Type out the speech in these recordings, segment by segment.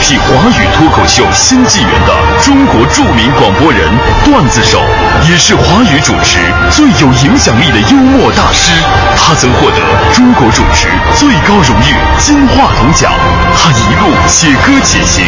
辟华语脱口秀新纪元的中国著名广播人、段子手，也是华语主持最有影响力的幽默大师。他曾获得中国主持最高荣誉金话筒奖。他一路写歌写行，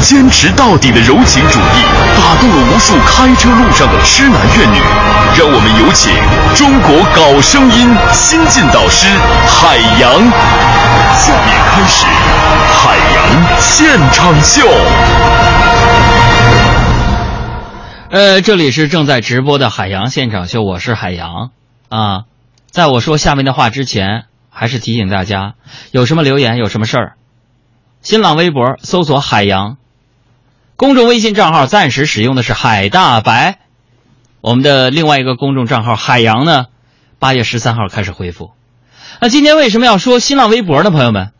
坚持到底的柔情主义，打动了无数开车路上的痴男怨女。让我们有请中国搞声音新晋导师海洋。下面开始海洋现场秀。呃，这里是正在直播的海洋现场秀，我是海洋啊。在我说下面的话之前，还是提醒大家，有什么留言，有什么事儿，新浪微博搜索“海洋”，公众微信账号暂时使用的是“海大白”，我们的另外一个公众账号“海洋”呢，八月十三号开始恢复。那今天为什么要说新浪微博呢，朋友们？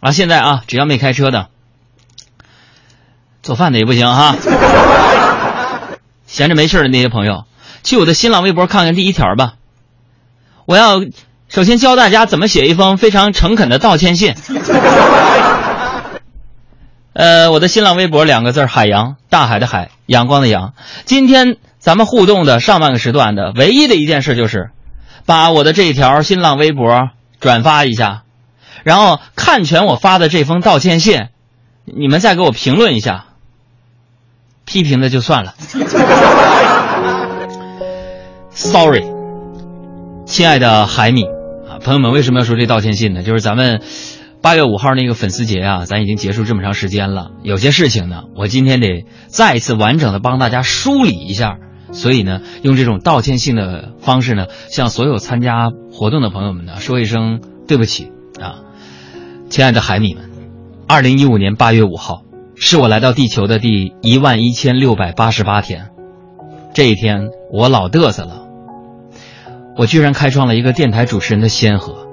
啊，现在啊，只要没开车的，做饭的也不行哈。闲着没事的那些朋友，去我的新浪微博看看第一条吧。我要首先教大家怎么写一封非常诚恳的道歉信。呃，我的新浪微博两个字海洋，大海的海，阳光的阳。今天咱们互动的上半个时段的唯一的一件事就是，把我的这条新浪微博转发一下，然后看全我发的这封道歉信，你们再给我评论一下。批评的就算了。Sorry，亲爱的海米啊，朋友们，为什么要说这道歉信呢？就是咱们。八月五号那个粉丝节啊，咱已经结束这么长时间了。有些事情呢，我今天得再一次完整的帮大家梳理一下。所以呢，用这种道歉性的方式呢，向所有参加活动的朋友们呢，说一声对不起啊，亲爱的海米们。二零一五年八月五号，是我来到地球的第一万一千六百八十八天。这一天，我老嘚瑟了，我居然开创了一个电台主持人的先河。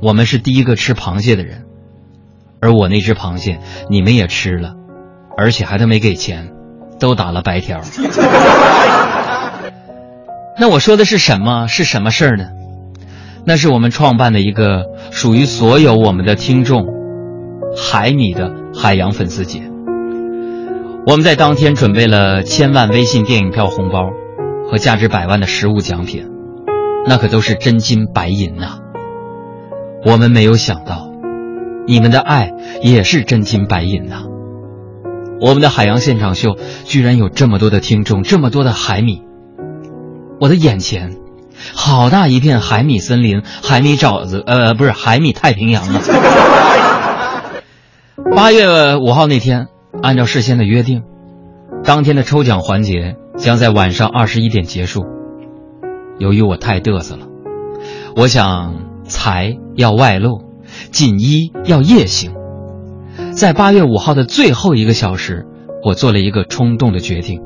我们是第一个吃螃蟹的人，而我那只螃蟹你们也吃了，而且还都没给钱，都打了白条。那我说的是什么？是什么事儿呢？那是我们创办的一个属于所有我们的听众海米的海洋粉丝节。我们在当天准备了千万微信电影票红包和价值百万的实物奖品，那可都是真金白银呐。我们没有想到，你们的爱也是真金白银呐！我们的海洋现场秀居然有这么多的听众，这么多的海米。我的眼前，好大一片海米森林，海米沼泽，呃，不是海米太平洋啊！八月五号那天，按照事先的约定，当天的抽奖环节将在晚上二十一点结束。由于我太嘚瑟了，我想。财要外露，锦衣要夜行。在八月五号的最后一个小时，我做了一个冲动的决定，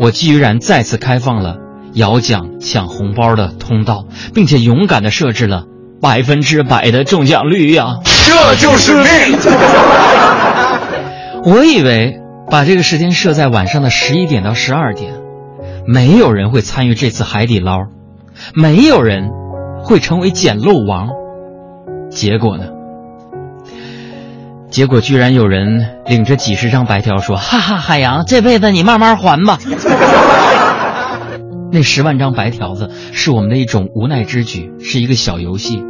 我居然再次开放了摇奖抢红包的通道，并且勇敢的设置了百分之百的中奖率呀！这就是命。我以为把这个时间设在晚上的十一点到十二点，没有人会参与这次海底捞，没有人。会成为捡漏王，结果呢？结果居然有人领着几十张白条说：“哈哈，海洋，这辈子你慢慢还吧。”那十万张白条子是我们的一种无奈之举，是一个小游戏。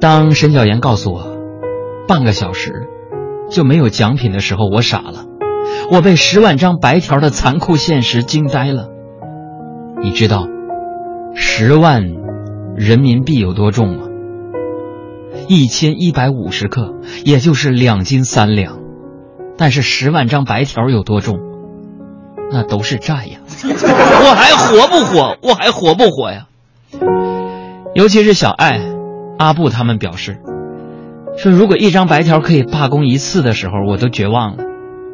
当沈小岩告诉我半个小时就没有奖品的时候，我傻了，我被十万张白条的残酷现实惊呆了。你知道，十万。人民币有多重吗？一千一百五十克，也就是两斤三两。但是十万张白条有多重？那都是债呀！我还活不活？我还活不活呀？尤其是小爱、阿布他们表示，说如果一张白条可以罢工一次的时候，我都绝望了。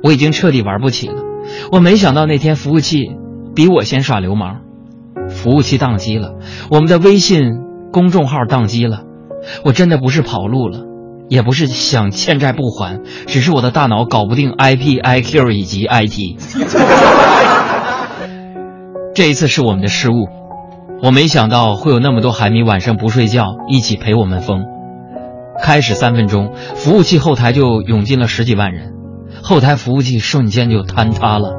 我已经彻底玩不起了。我没想到那天服务器比我先耍流氓。服务器宕机了，我们的微信公众号宕机了，我真的不是跑路了，也不是想欠债不还，只是我的大脑搞不定 IP、IQ 以及 IT。这一次是我们的失误，我没想到会有那么多海米晚上不睡觉，一起陪我们疯。开始三分钟，服务器后台就涌进了十几万人，后台服务器瞬间就坍塌了。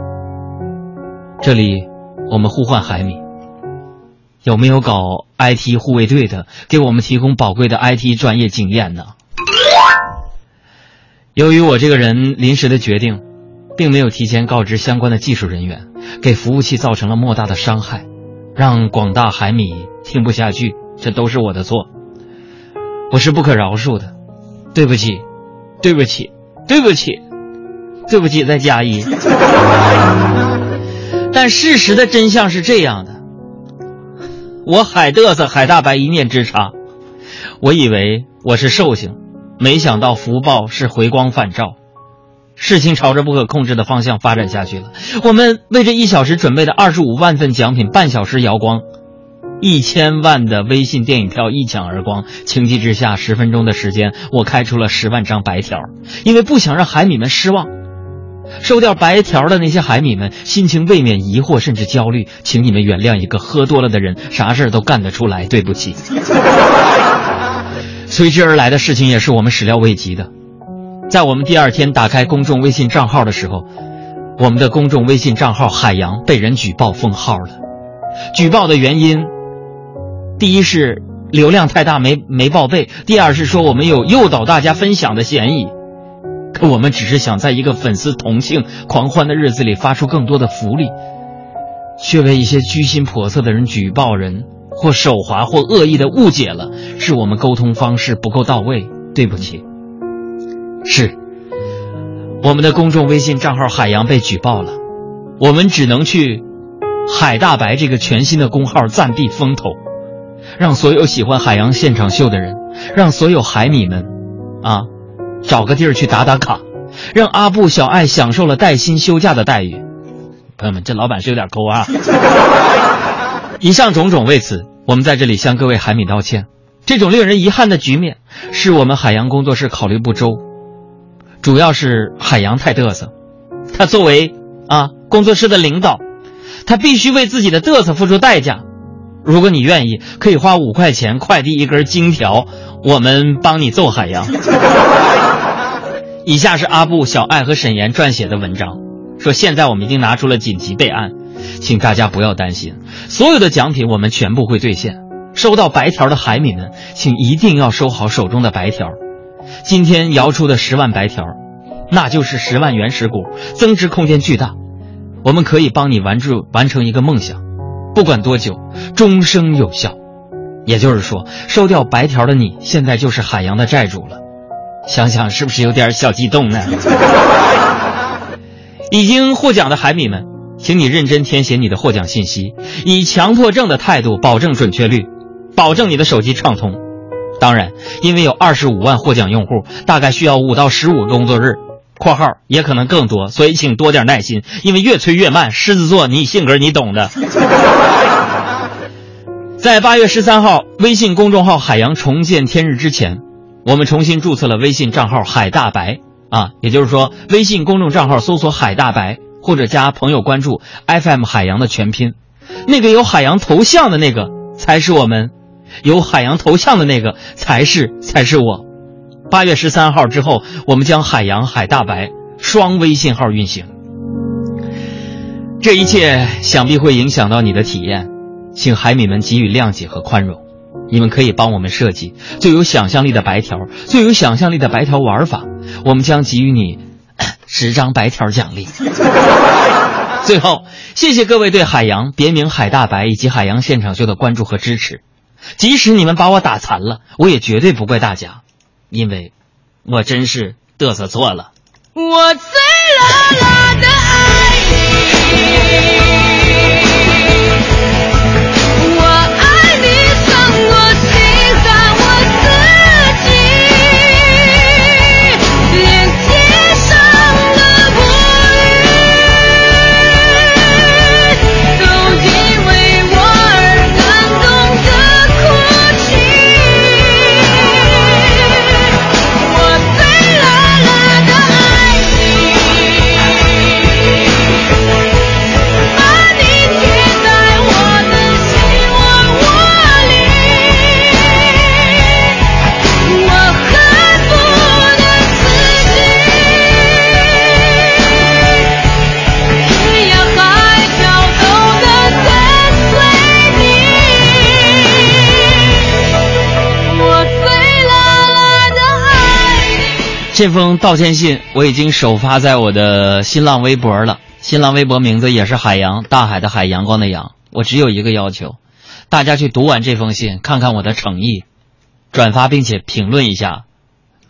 这里，我们呼唤海米，有没有搞 IT 护卫队的，给我们提供宝贵的 IT 专业经验呢？由于我这个人临时的决定，并没有提前告知相关的技术人员，给服务器造成了莫大的伤害，让广大海米听不下去，这都是我的错，我是不可饶恕的，对不起，对不起，对不起，对不起，再加一。但事实的真相是这样的，我海嘚瑟海大白一念之差，我以为我是寿星。没想到福报是回光返照，事情朝着不可控制的方向发展下去了。我们为这一小时准备的二十五万份奖品，半小时摇光，一千万的微信电影票一抢而光。情急之下，十分钟的时间，我开出了十万张白条，因为不想让海米们失望。收掉白条的那些海米们，心情未免疑惑甚至焦虑，请你们原谅一个喝多了的人，啥事都干得出来。对不起。随之而来的事情也是我们始料未及的，在我们第二天打开公众微信账号的时候，我们的公众微信账号“海洋”被人举报封号了。举报的原因，第一是流量太大没没报备，第二是说我们有诱导大家分享的嫌疑。可我们只是想在一个粉丝同庆狂欢的日子里发出更多的福利，却被一些居心叵测的人举报人。或手滑或恶意的误解了，是我们沟通方式不够到位，对不起。是，我们的公众微信账号“海洋”被举报了，我们只能去“海大白”这个全新的公号暂避风头，让所有喜欢海洋现场秀的人，让所有海米们，啊，找个地儿去打打卡，让阿布小爱享受了带薪休假的待遇。朋友们，这老板是有点抠啊。以上种种，为此，我们在这里向各位海米道歉。这种令人遗憾的局面，是我们海洋工作室考虑不周，主要是海洋太嘚瑟。他作为啊工作室的领导，他必须为自己的嘚瑟付出代价。如果你愿意，可以花五块钱快递一根金条，我们帮你揍海洋。以下是阿布、小爱和沈岩撰写的文章，说现在我们已经拿出了紧急备案。请大家不要担心，所有的奖品我们全部会兑现。收到白条的海米们，请一定要收好手中的白条。今天摇出的十万白条，那就是十万原始股，增值空间巨大。我们可以帮你完住完成一个梦想，不管多久，终生有效。也就是说，收掉白条的你，现在就是海洋的债主了。想想是不是有点小激动呢？已经获奖的海米们。请你认真填写你的获奖信息，以强迫症的态度保证准确率，保证你的手机畅通。当然，因为有二十五万获奖用户，大概需要五到十五个工作日（括号也可能更多），所以请多点耐心，因为越催越慢。狮子座，你性格你懂的。在八月十三号微信公众号“海洋重见天日”之前，我们重新注册了微信账号“海大白”啊，也就是说，微信公众账号搜索“海大白”。或者加朋友关注 FM 海洋的全拼，那个有海洋头像的那个才是我们，有海洋头像的那个才是才是我。八月十三号之后，我们将海洋海大白双微信号运行。这一切想必会影响到你的体验，请海米们给予谅解和宽容。你们可以帮我们设计最有想象力的白条，最有想象力的白条玩法，我们将给予你。十张白条奖励。最后，谢谢各位对海洋别名海大白以及海洋现场秀的关注和支持。即使你们把我打残了，我也绝对不怪大家，因为，我真是嘚瑟错了。我最啦啦的爱你。这封道歉信我已经首发在我的新浪微博了，新浪微博名字也是海洋，大海的海，阳光的阳。我只有一个要求，大家去读完这封信，看看我的诚意，转发并且评论一下，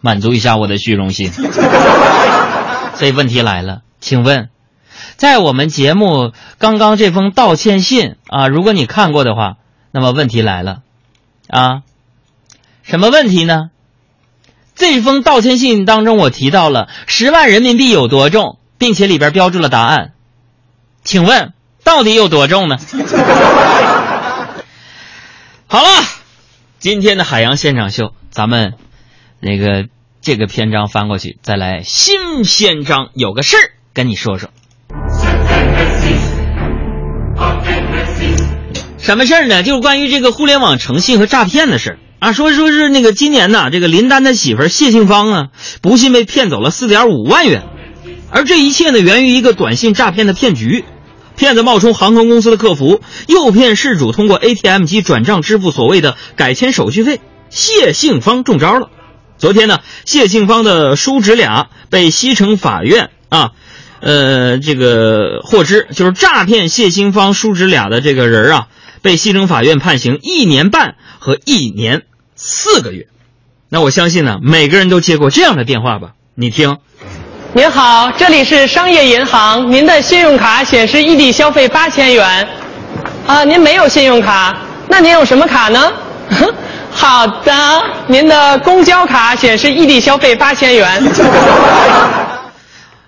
满足一下我的虚荣心。所以问题来了，请问，在我们节目刚刚这封道歉信啊，如果你看过的话，那么问题来了，啊，什么问题呢？这封道歉信当中，我提到了十万人民币有多重，并且里边标注了答案。请问到底有多重呢？好了，今天的海洋现场秀，咱们那个这个篇章翻过去，再来新篇章，有个事儿跟你说说。什么事儿呢？就是关于这个互联网诚信和诈骗的事儿。啊，说说是那个今年呐，这个林丹的媳妇谢杏芳啊，不幸被骗走了四点五万元，而这一切呢，源于一个短信诈骗的骗局。骗子冒充航空公司的客服，诱骗事主通过 ATM 机转账支付所谓的改签手续费。谢杏芳中招了。昨天呢，谢杏芳的叔侄俩被西城法院啊，呃，这个获知，就是诈骗谢杏芳叔侄俩的这个人啊，被西城法院判刑一年半和一年。四个月，那我相信呢，每个人都接过这样的电话吧？你听，您好，这里是商业银行，您的信用卡显示异地消费八千元，啊，您没有信用卡，那您有什么卡呢？好的，您的公交卡显示异地消费八千元。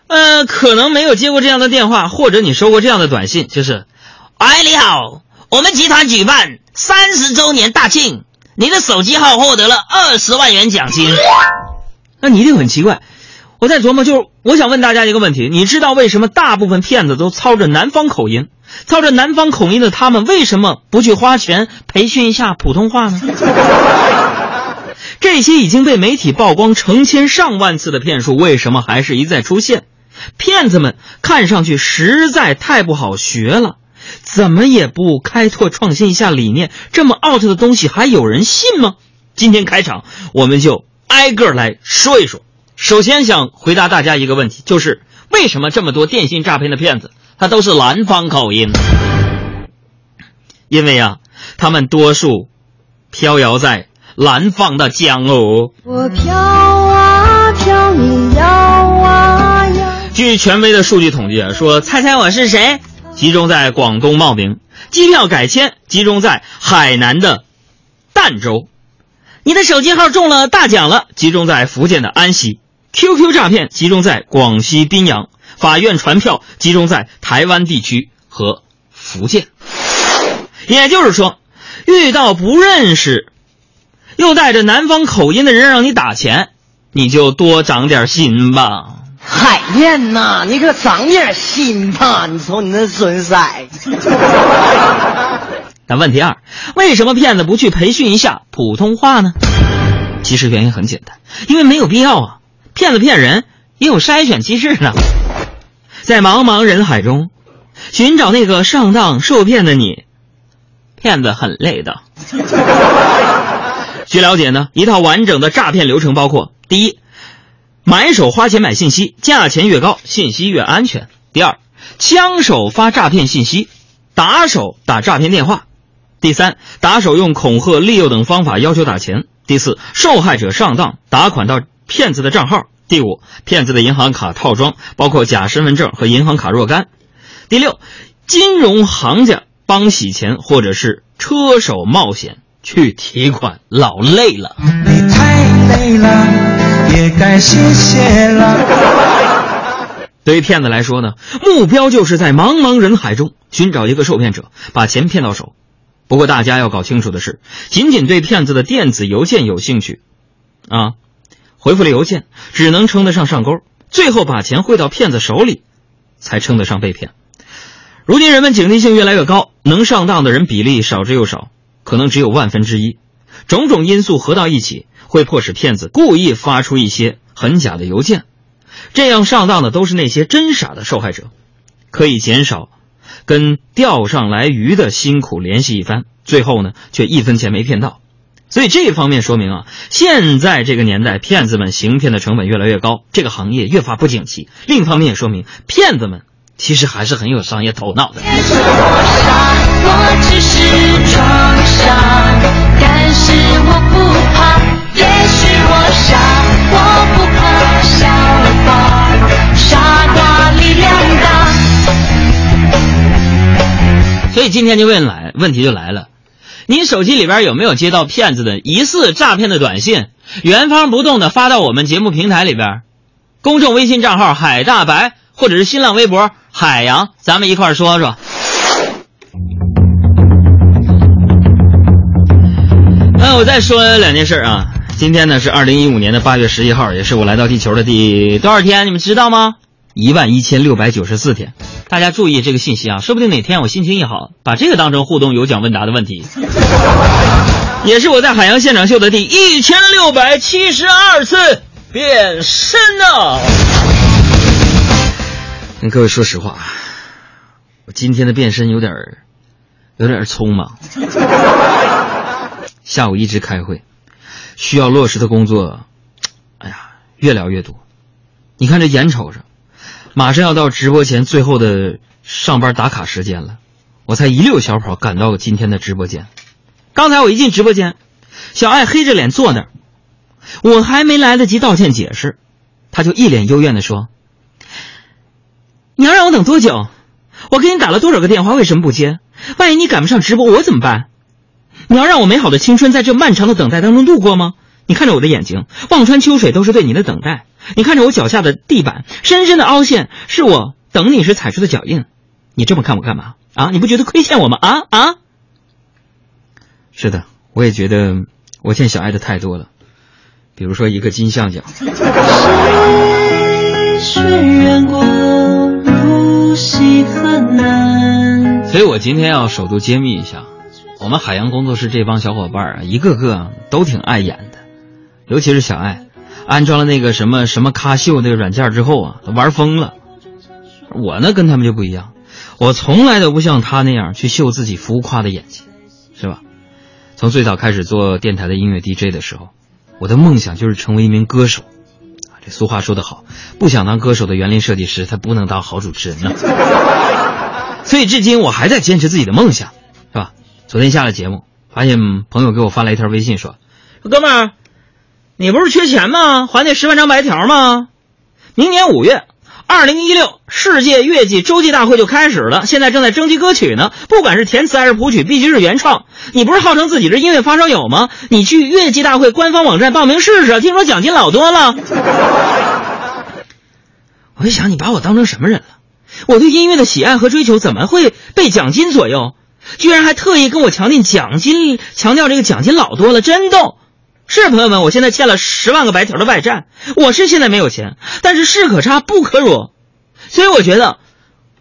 呃，可能没有接过这样的电话，或者你收过这样的短信，就是，哎，你好，我们集团举办三十周年大庆。你的手机号获得了二十万元奖金，那你一定很奇怪。我在琢磨，就是我想问大家一个问题：你知道为什么大部分骗子都操着南方口音？操着南方口音的他们为什么不去花钱培训一下普通话呢？这些已经被媒体曝光成千上万次的骗术，为什么还是一再出现？骗子们看上去实在太不好学了。怎么也不开拓创新一下理念，这么 out 的东西还有人信吗？今天开场我们就挨个来说一说。首先想回答大家一个问题，就是为什么这么多电信诈骗的骗子他都是南方口音？因为啊，他们多数飘摇在南方的江哦。我飘啊飘，你摇啊摇。据权威的数据统计啊，说猜猜我是谁？集中在广东茂名，机票改签集中在海南的儋州，你的手机号中了大奖了，集中在福建的安溪，QQ 诈骗集中在广西宾阳，法院传票集中在台湾地区和福建。也就是说，遇到不认识又带着南方口音的人让你打钱，你就多长点心吧。海燕呐，你可长点心吧！你瞅你那损色。但问题二，为什么骗子不去培训一下普通话呢？其实原因很简单，因为没有必要啊。骗子骗人也有筛选机制呢，在茫茫人海中寻找那个上当受骗的你，骗子很累的。据了解呢，一套完整的诈骗流程包括：第一。买手花钱买信息，价钱越高，信息越安全。第二，枪手发诈骗信息，打手打诈骗电话。第三，打手用恐吓、利诱等方法要求打钱。第四，受害者上当打款到骗子的账号。第五，骗子的银行卡套装包括假身份证和银行卡若干。第六，金融行家帮洗钱，或者是车手冒险去提款，老累了。你太累了。也该谢谢了。对于骗子来说呢，目标就是在茫茫人海中寻找一个受骗者，把钱骗到手。不过大家要搞清楚的是，仅仅对骗子的电子邮件有兴趣，啊，回复了邮件只能称得上上钩，最后把钱汇到骗子手里，才称得上被骗。如今人们警惕性越来越高，能上当的人比例少之又少，可能只有万分之一。种种因素合到一起。会迫使骗子故意发出一些很假的邮件，这样上当的都是那些真傻的受害者，可以减少跟钓上来鱼的辛苦联系一番，最后呢却一分钱没骗到。所以这一方面说明啊，现在这个年代，骗子们行骗的成本越来越高，这个行业越发不景气。另一方面也说明，骗子们其实还是很有商业头脑的。我，只是装傻，但是我不怕。所以今天就问来，问题就来了，您手机里边有没有接到骗子的疑似诈骗的短信？原封不动的发到我们节目平台里边，公众微信账号海大白，或者是新浪微博海洋，咱们一块儿说说。那我再说两件事啊。今天呢是二零一五年的八月十一号，也是我来到地球的第多少天？你们知道吗？一万一千六百九十四天。大家注意这个信息啊，说不定哪天我心情一好，把这个当成互动有奖问答的问题。也是我在海洋现场秀的第一千六百七十二次变身呢。跟各位说实话，我今天的变身有点儿，有点儿匆忙。下午一直开会。需要落实的工作，哎呀，越聊越多。你看这眼瞅着，马上要到直播前最后的上班打卡时间了，我才一溜小跑赶到今天的直播间。刚才我一进直播间，小爱黑着脸坐那儿，我还没来得及道歉解释，他就一脸幽怨的说：“你要让我等多久？我给你打了多少个电话，为什么不接？万一你赶不上直播，我怎么办？”你要让我美好的青春在这漫长的等待当中度过吗？你看着我的眼睛，望穿秋水都是对你的等待。你看着我脚下的地板，深深的凹陷是我等你时踩出的脚印。你这么看我干嘛啊？你不觉得亏欠我吗？啊啊！是的，我也觉得我欠小爱的太多了，比如说一个金像奖。所以我今天要首度揭秘一下。我们海洋工作室这帮小伙伴啊，一个个都挺爱演的，尤其是小爱，安装了那个什么什么咖秀那个软件之后啊，都玩疯了。我呢跟他们就不一样，我从来都不像他那样去秀自己浮夸的演技，是吧？从最早开始做电台的音乐 DJ 的时候，我的梦想就是成为一名歌手。这俗话说得好，不想当歌手的园林设计师，他不能当好主持人呢。所以至今我还在坚持自己的梦想。昨天下了节目，发现朋友给我发来一条微信，说：“哥们儿，你不是缺钱吗？还那十万张白条吗？明年五月，二零一六世界乐季洲际大会就开始了，现在正在征集歌曲呢。不管是填词还是谱曲，必须是原创。你不是号称自己是音乐发烧友吗？你去乐季大会官方网站报名试试，听说奖金老多了。我一想，你把我当成什么人了？我对音乐的喜爱和追求怎么会被奖金左右？”居然还特意跟我强调奖金，强调这个奖金老多了，真逗！是朋友们，我现在欠了十万个白条的外债，我是现在没有钱，但是士可差不可辱，所以我觉得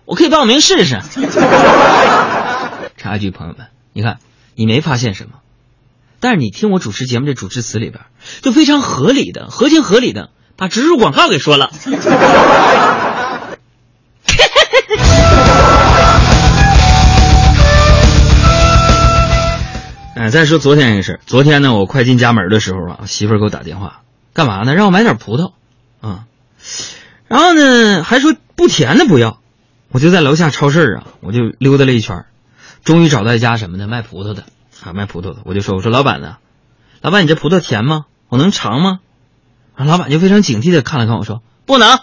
我可以报名试试。插一句，朋友们，你看你没发现什么，但是你听我主持节目这主持词里边，就非常合理的、合情合理的把植入广告给说了。再说昨天一个事昨天呢，我快进家门的时候啊，媳妇给我打电话，干嘛呢？让我买点葡萄，啊，然后呢还说不甜的不要，我就在楼下超市啊，我就溜达了一圈，终于找到一家什么的卖葡萄的啊，卖葡萄的，我就说，我说老板呢，老板你这葡萄甜吗？我能尝吗？然后老板就非常警惕的看了看我说，不能。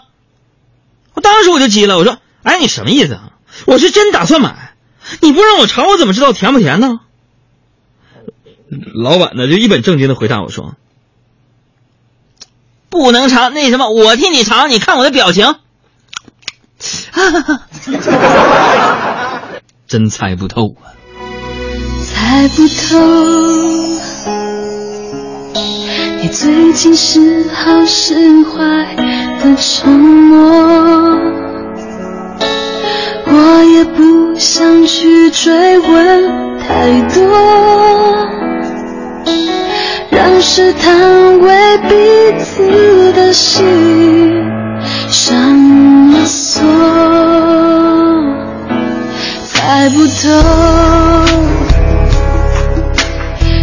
我当时我就急了，我说，哎，你什么意思啊？我是真打算买，你不让我尝，我怎么知道甜不甜呢？老板呢，就一本正经的回答我说：“不能尝，那什么，我替你尝，你看我的表情。”真猜不透啊！猜不透，你最近是好是坏的沉默，我也不想去追问太多。让试探为彼此的心上了锁，猜不透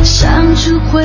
相处会